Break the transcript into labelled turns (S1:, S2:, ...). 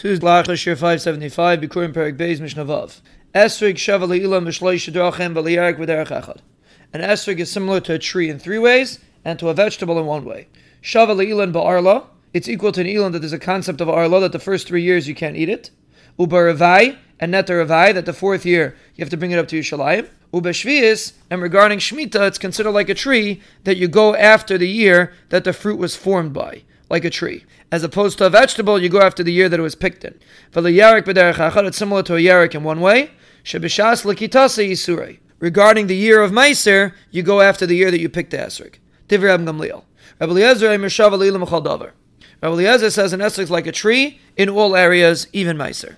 S1: To Lachash Shir 575, Bikurim Perek Beis Mishnah Vav. Esrig Shavali Ilan Mishloish Shadrachem V'liyarik V'derech Echad. An esrig is similar to a tree in three ways and to a vegetable in one way. Shavali Ilan Ba'arla, it's equal to an Ilan that there's a concept of Arla that the first three years you can't eat it. Ubaravai and Netaravai, that the fourth year you have to bring it up to Yerushalayim. Ubeshvius, and regarding Shemitah, it's considered like a tree that you go after the year that the fruit was formed by like a tree. As opposed to a vegetable, you go after the year that it was picked in. For the yarik it's similar to a yarik in one way. Regarding the year of Meiser, you go after the year that you picked the esrog. Divrei Gamliel. Rabbi Eliezer says an esrog is like a tree in all areas, even Meiser.